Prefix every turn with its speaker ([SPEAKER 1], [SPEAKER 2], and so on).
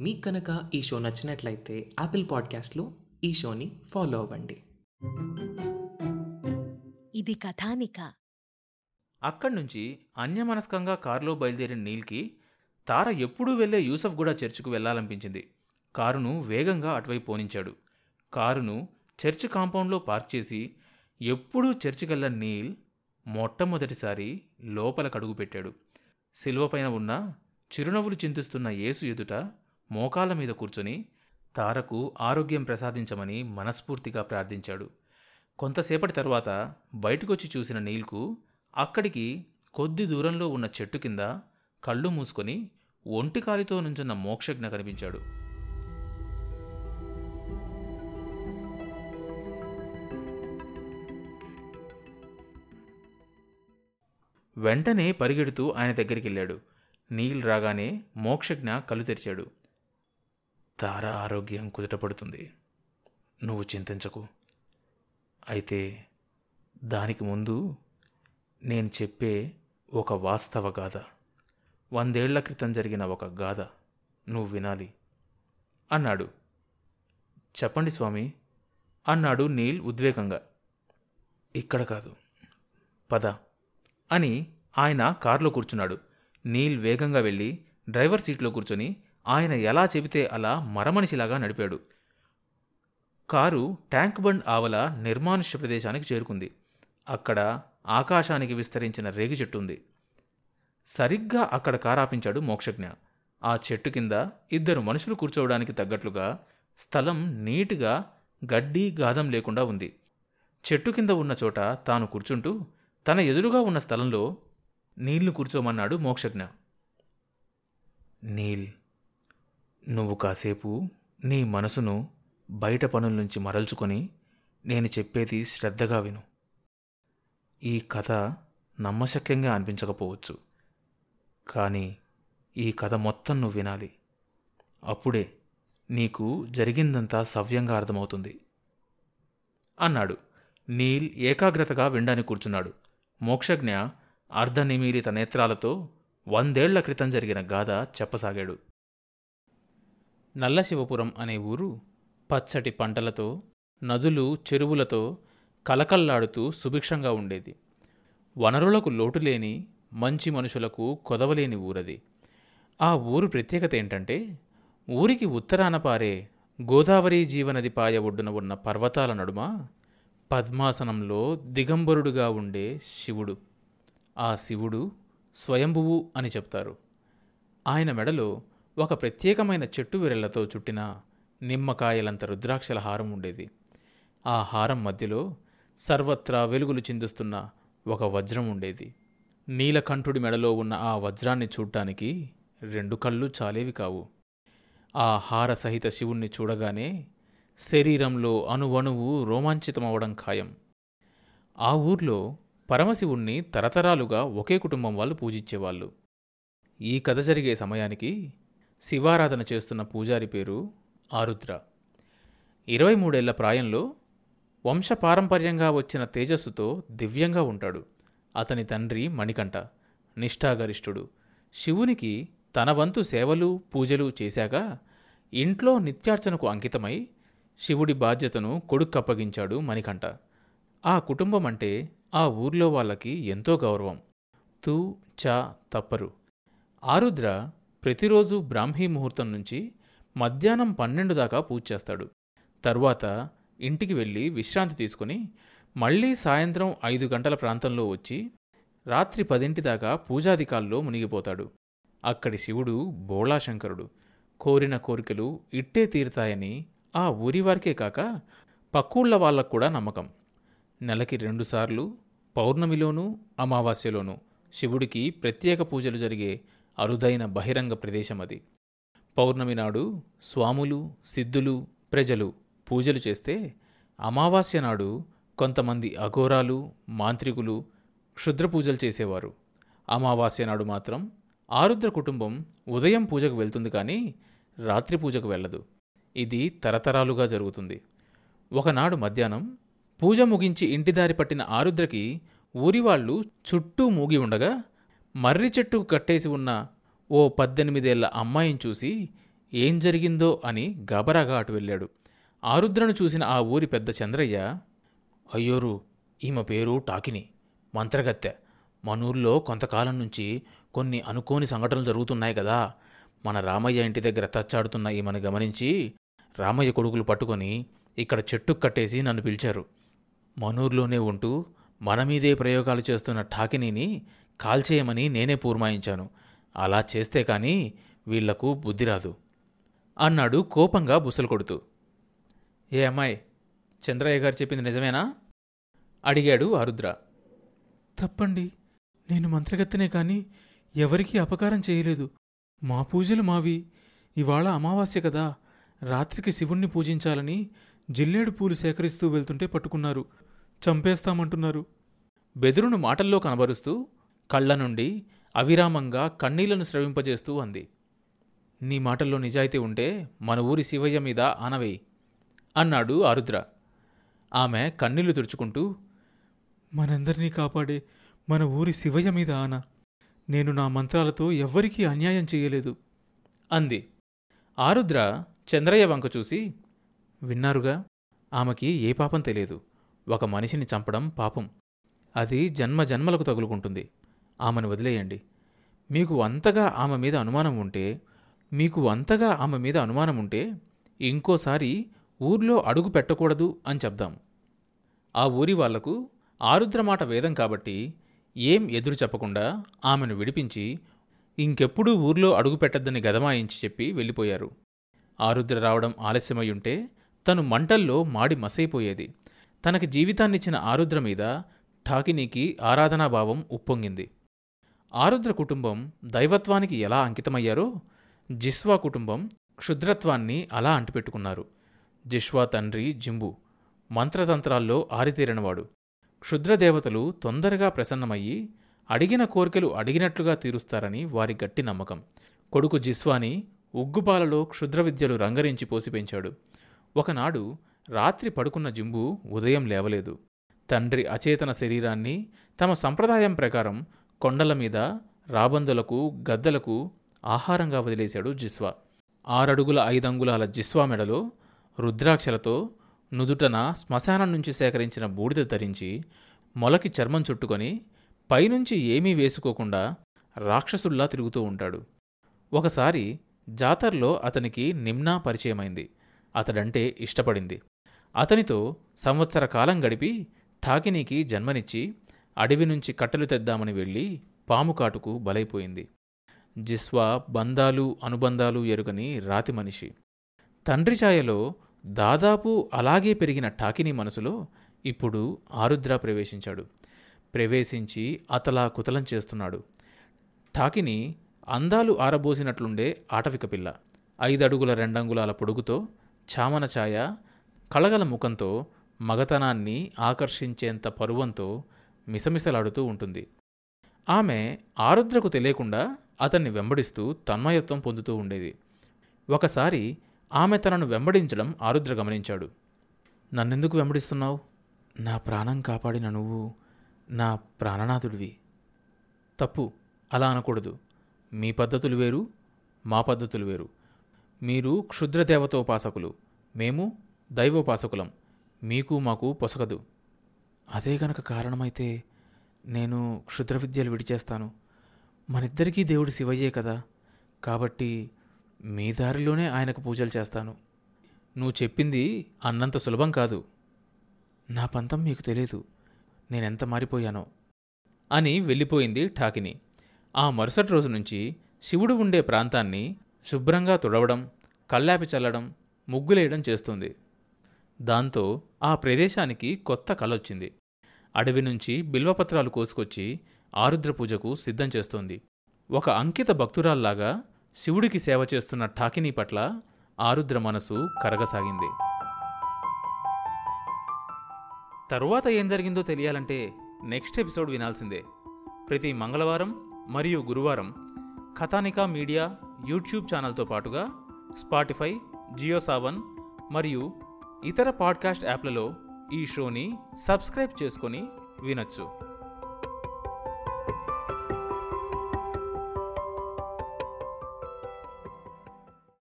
[SPEAKER 1] మీకు కనుక ఈ షో నచ్చినట్లయితే యాపిల్ పాడ్కాస్ట్లో ఈ షోని ఫాలో అవ్వండి.
[SPEAKER 2] ఇది కథానిక.
[SPEAKER 3] అక్కడి నుంచి అన్యమనస్కంగా కారులో బయలుదేరిన నీల్కి తార ఎప్పుడూ వెళ్ళే యూసఫ్ కూడా చర్చికు వెళ్ళాలనిపించింది. కారును వేగంగా అటువైపు పోనించాడు. కారును చర్చ్ కాంపౌండ్లో పార్క్ చేసి ఎప్పుడూ చర్చికెళ్ళని నీల్ మొట్టమొదటిసారి లోపల కడుగు పెట్టాడు. శిలువ పైన ఉన్న చిరునవ్వులు చింతిస్తున్న యేసు ఎదుట మోకాళ్ళ మీద కూర్చొని తారకు ఆరోగ్యం ప్రసాదించమని మనస్ఫూర్తిగా ప్రార్థించాడు. కొంతసేపటి తర్వాత బయటకొచ్చి చూసిన నీల్కు అక్కడికి కొద్ది దూరంలో ఉన్న చెట్టు కింద కళ్ళు మూసుకొని ఒంటికాలితో నుంచున్న మోక్షజ్ఞ కనిపించాడు. వెంటనే పరిగెడుతూ ఆయన దగ్గరికి వెళ్ళాడు నీల్ రాగానే మోక్షజ్ఞ కళ్ళు తెరిచాడు. తార ఆరోగ్యం కుదుటపడుతుంది. నువ్వు చింతించకు. అయితే దానికి ముందు నేను చెప్పే ఒక వాస్తవ గాథ. వందేళ్ళ క్రితం జరిగిన ఒక గాథ. నువ్వు వినాలి. అన్నాడు. చెప్పండి స్వామి. అన్నాడు నీల్ ఉద్వేగంగా. ఇక్కడ కాదు. పద అని ఆయన కారులో కూర్చున్నాడు. నీల్ వేగంగా వెళ్ళి డ్రైవర్ సీట్లో కూర్చొని ఆయన ఎలా చెబితే అలా మరమనిషిలాగా నడిపాడు. కారు ట్యాంక్ బండ్ ఆవల నిర్మానుష్య ప్రదేశానికి చేరుకుంది. అక్కడ ఆకాశానికి విస్తరించిన రేగి చెట్టు ఉంది. సరిగ్గా అక్కడ కారాపించాడు మోక్షజ్ఞ. ఆ చెట్టు కింద ఇద్దరు మనుషులు కూర్చోవడానికి తగ్గట్లుగా స్థలం నీటుగా గడ్డి గాదం లేకుండా ఉంది. చెట్టు కింద ఉన్న చోట తాను కూర్చుంటూ తన ఎదురుగా ఉన్న స్థలంలో నీళ్ళు కూర్చోమన్నాడు మోక్షజ్ఞ. నీల్. నువ్వు కాసేపు నీ మనసును బయట పనుల నుంచి మరల్చుకొని నేను చెప్పేది శ్రద్ధగా విను. ఈ కథ నమ్మశక్యంగా అనిపించకపోవచ్చు. కానీ ఈ కథ మొత్తం నువ్వు వినాలి. అప్పుడే నీకు జరిగిందంతా సవ్యంగా అర్థమవుతుంది. అన్నాడు. నీల్ ఏకాగ్రతగా వినడానికి కూర్చున్నాడు. మోక్షజ్ఞ అర్ధనిమీలిత నేత్రాలతో వందేళ్ళ క్రితం జరిగిన గాథ చెప్పసాగాడు. నల్లశివపురం అనే ఊరు పచ్చటి పంటలతో నదులు చెరువులతో కలకల్లాడుతూ సుభిక్షంగా ఉండేది. వనరులకు లోటులేని మంచి మనుషులకు కొదవలేని ఊరది. ఆ ఊరు ప్రత్యేకత ఏంటంటే ఊరికి ఉత్తరాన పారే గోదావరి జీవనది పాయ ఒడ్డున ఉన్న పర్వతాల నడుమ పద్మాసనంలో దిగంబరుడుగా ఉండే శివుడు. ఆ శివుడు స్వయంభువు అని చెప్తారు. ఆయన మెడలో ఒక ప్రత్యేకమైన చెట్టు విరళ్ళతో చుట్టిన నిమ్మకాయలంత రుద్రాక్షల హారం ఉండేది. ఆ హారం మధ్యలో సర్వత్రా వెలుగులు చిందుస్తున్న ఒక వజ్రం ఉండేది. నీలకంఠుడి మెడలో ఉన్న ఆ వజ్రాన్ని చూడ్డానికి రెండు కళ్ళు చాలేవి కావు. ఆ హార సహిత శివుణ్ణి చూడగానే శరీరంలో అణువణువు రోమాంచితమవడం ఖాయం. ఆ ఊర్లో పరమశివుణ్ణి తరతరాలుగా ఒకే కుటుంబం వాళ్ళు పూజించేవాళ్ళు. ఈ కథ జరిగే సమయానికి శివారాధన చేస్తున్న పూజారి పేరు ఆరుద్ర. ఇరవై మూడేళ్ళ ప్రాయంలో వంశపారంపర్యంగా వచ్చిన తేజస్సుతో దివ్యంగా ఉంటాడు. అతని తండ్రి మణికంఠ నిష్ఠాగరిష్ఠుడు. శివునికి తన వంతు సేవలు పూజలు చేశాక ఇంట్లో నిత్యార్చనకు అంకితమై శివుడి బాధ్యతను కొడుక్కప్పగించాడు మణికంఠ. ఆ కుటుంబం అంటే ఆ ఊర్లో వాళ్ళకి ఎంతో గౌరవం. తూ చా తప్పరు. ఆరుద్ర ప్రతిరోజు బ్రాహ్మీ ముహూర్తం నుంచి మధ్యాహ్నం పన్నెండు దాకా పూజ చేస్తాడు. తరువాత ఇంటికి వెళ్ళి విశ్రాంతి తీసుకుని మళ్ళీ సాయంత్రం ఐదు గంటల ప్రాంతంలో వచ్చి రాత్రి పదింటి దాకా పూజాధికాల్లో మునిగిపోతాడు. అక్కడి శివుడు బోళాశంకరుడు. కోరిన కోరికలు ఇట్టే తీరుతాయని ఆ ఊరివారికే కాక పక్కూళ్ళ వాళ్ళకు కూడా నమ్మకం. నెలకి రెండుసార్లు పౌర్ణమిలోనూ అమావాస్యలోనూ శివుడికి ప్రత్యేక పూజలు జరిగే అరుదైన బహిరంగ ప్రదేశం అది. పౌర్ణమి నాడు స్వాములు సిద్ధులు ప్రజలు పూజలు చేస్తే అమావాస్య నాడు కొంతమంది అఘోరాలు మాంత్రికులు క్షుద్ర పూజలు చేసేవారు. అమావాస్య నాడు మాత్రం ఆరుద్ర కుటుంబం ఉదయం పూజకు వెళ్తుంది కానీ రాత్రి పూజకు వెళ్ళదు. ఇది తరతరాలుగా జరుగుతుంది. ఒకనాడు మధ్యాహ్నం పూజ ముగించి ఇంటిదారి పట్టిన ఆరుద్రకి ఊరివాళ్ళు చుట్టూ మూగి ఉండగా మర్రి చెట్టుకు కట్టేసి ఉన్న ఓ పద్దెనిమిదేళ్ళ అమ్మాయిని చూసి ఏం జరిగిందో అని గబరాగా అటు వెళ్ళాడు. ఆరుద్రను చూసిన ఆ ఊరి పెద్ద చంద్రయ్య అయ్యోరు ఈమె పేరు టాకిని మంత్రగత్తె. మనూర్లో కొంతకాలం నుంచి కొన్ని అనుకోని సంఘటనలు జరుగుతున్నాయి కదా. మన రామయ్య ఇంటి దగ్గర తచ్చాడుతున్న ఈమెను గమనించి రామయ్య కొడుకులు పట్టుకొని ఇక్కడ చెట్టు కట్టేసి నన్ను పిలిచారు. మనూర్లోనే ఉంటూ మన మీదే ప్రయోగాలు చేస్తున్న ఠాకినీని కాల్చేయమని నేనే పూర్మాయించాను. అలా చేస్తే కానీ వీళ్ళకు బుద్ధి రాదు. అన్నాడు కోపంగా బుసలు కొడుతూ ఏ అమ్మాయి చంద్రయ్య గారు చెప్పింది నిజమేనా? అడిగాడు ఆరుద్ర. తప్పండి నేను మంత్రగత్తెనే కాని ఎవరికీ అపకారం చేయలేదు. మా పూజలు మావి. ఇవాళ అమావాస్య కదా. రాత్రికి శివుణ్ణి పూజించాలని జిల్లేడు పూలు సేకరిస్తూ వెళ్తుంటే పట్టుకున్నారు. చంపేస్తామంటున్నారు. బెదురును మాటల్లో కనబరుస్తూ కళ్ళ నుండి అవిరామంగా కన్నీళ్ళను స్రవింపజేస్తూ అంది. నీ మాటల్లో నిజాయితీ ఉంటే మన ఊరి శివయ్య మీద ఆనవేయి అన్నాడు ఆరుద్ర. ఆమె కన్నీళ్ళు తుడుచుకుంటూ మనందరినీ కాపాడే మన ఊరి శివయ్య మీద ఆన. నేను నా మంత్రాలతో ఎవ్వరికీ అన్యాయం చేయలేదు అంది. ఆరుద్ర చంద్రయ్య వంక చూసి విన్నారుగా ఆమెకి ఏ పాపం తెలియదు. ఒక మనిషిని చంపడం పాపం. అది జన్మ జన్మలకు తగులుకుంటుంది. ఆమెను వదిలేయండి. మీకు అంతగా ఆమె మీద అనుమానం ఉంటే మీకు అంతగా ఆమె మీద అనుమానం ఉంటే ఇంకోసారి ఊర్లో అడుగు పెట్టకూడదు అని చెప్దాం. ఆ ఊరి వాళ్ళకు ఆరుద్ర మాట వేదం కాబట్టి ఏం ఎదురు చెప్పకుండా ఆమెను విడిపించి ఇంకెప్పుడూ ఊర్లో అడుగు పెట్టద్దని గదమాయించి చెప్పి వెళ్ళిపోయారు. ఆరుద్ర రావడం ఆలస్యమయ్యుంటే తను మంటల్లో మాడి మసైపోయేది. తనకి జీవితాన్నిచ్చిన ఆరుద్ర మీద ఠాకినీకి ఆరాధనాభావం ఉప్పొంగింది. ఆరుద్ర కుటుంబం దైవత్వానికి ఎలా అంకితమయ్యారో జిస్వా కుటుంబం క్షుద్రత్వాన్ని అలా అంటిపెట్టుకున్నారు. జిష్వా తండ్రి జింబు మంత్రతంత్రాల్లో ఆరితేరినవాడు. క్షుద్రదేవతలు తొందరగా ప్రసన్నమయ్యి అడిగిన కోరికలు అడిగినట్లుగా తీరుస్తారని వారి గట్టి నమ్మకం. కొడుకు జిస్వాని ఉగ్గుపాలలో క్షుద్ర విద్యలు రంగరించి పోసిపెంచాడు ఒకనాడు రాత్రి పడుకున్న జింబు ఉదయం లేవలేదు. తండ్రి అచేతన శరీరాన్ని తమ సంప్రదాయం ప్రకారం కొండల మీద రాబందులకు గద్దలకు ఆహారంగా వదిలేశాడు జిస్వా. ఆరడుగుల ఐదంగుళాల జిస్వా మెడలో రుద్రాక్షలతో నుదుటన శ్మశానం నుంచి సేకరించిన బూడిద ధరించి మొలకి చర్మం చుట్టుకొని పైనుంచి ఏమీ వేసుకోకుండా రాక్షసుల్లా తిరుగుతూ ఉంటాడు. ఒకసారి జాతర్లో అతనికి నిమ్నా పరిచయమైంది. అతడంటే ఇష్టపడింది. అతనితో సంవత్సర కాలం గడిపి ఠాకినీకి జన్మనిచ్చి అడవి నుంచి కట్టెలు తెద్దామని వెళ్ళి పాము కాటుకు బలైపోయింది. జిస్వా బంధాలు అనుబంధాలు ఎరుగని రాతి మనిషి. తండ్రి ఛాయలో దాదాపు అలాగే పెరిగిన ఠాకిని మనసులో ఇప్పుడు ఆరుద్ర ప్రవేశించాడు. ప్రవేశించి అతలా కుతలం చేస్తున్నాడు. ఠాకిని అందాలు ఆరబోసినట్లుండే ఆటవిక పిల్ల. ఐదడుగుల రెండంగుళాల పొడుగుతో చామన ఛాయ కళగల ముఖంతో మగతనాన్ని ఆకర్షించేంత పరువంతో మిసమిసలాడుతూ ఉంటుంది. ఆమె ఆరుద్రకు తెలియకుండా అతన్ని వెంబడిస్తూ తన్మయత్వం పొందుతూ ఉండేది. ఒకసారి ఆమె తనను వెంబడించడం ఆరుద్ర గమనించాడు. నన్నెందుకు వెంబడిస్తున్నావు? నా ప్రాణం కాపాడిన నువ్వు నా ప్రాణనాథుడివి. తప్పు. అలా అనకూడదు. మీ పద్ధతులు వేరు మా పద్ధతులు వేరు. మీరు క్షుద్రదేవతోపాసకులు. మేము దైవోపాసకులం. మీకు మాకు పొసగదు. అదే గనక కారణమైతే నేను క్షుద్ర విద్యలు విడిచేస్తాను. మనిద్దరికీ దేవుడు శివయ్యే కదా. కాబట్టి మీ దారిలోనే ఆయనకు పూజలు చేస్తాను. నువ్వు చెప్పింది అన్నంత సులభం కాదు. నా పంతం మీకు తెలియదు నేనెంత మారిపోయానో. అని వెళ్ళిపోయింది ఠాకిని. ఆ మరుసటి రోజు నుంచి శివుడు ఉండే ప్రాంతాన్ని శుభ్రంగా తుడవడం కల్లాపి చల్లడం ముగ్గులేయడం చేస్తుంది. దాంతో ఆ ప్రదేశానికి కొత్త కలొచ్చింది. అడవి నుంచి బిల్వపత్రాలు కోసుకొచ్చి ఆరుద్ర పూజకు సిద్ధం చేస్తోంది. ఒక అంకిత భక్తురాల్లాగా శివుడికి సేవ చేస్తున్న ఠాకినీ పట్ల ఆరుద్ర మనసు కరగసాగింది. తరువాత ఏం జరిగిందో తెలియాలంటే నెక్స్ట్ ఎపిసోడ్ వినాల్సిందే. ప్రతి మంగళవారం మరియు గురువారం కథానికా మీడియా యూట్యూబ్ ఛానల్తో పాటుగా స్పాటిఫై జియో సావన్ మరియు ఇతర పాడ్కాస్ట్ యాప్లలో ఈ షోని సబ్స్క్రైబ్ చేసుకొని వినొచ్చు.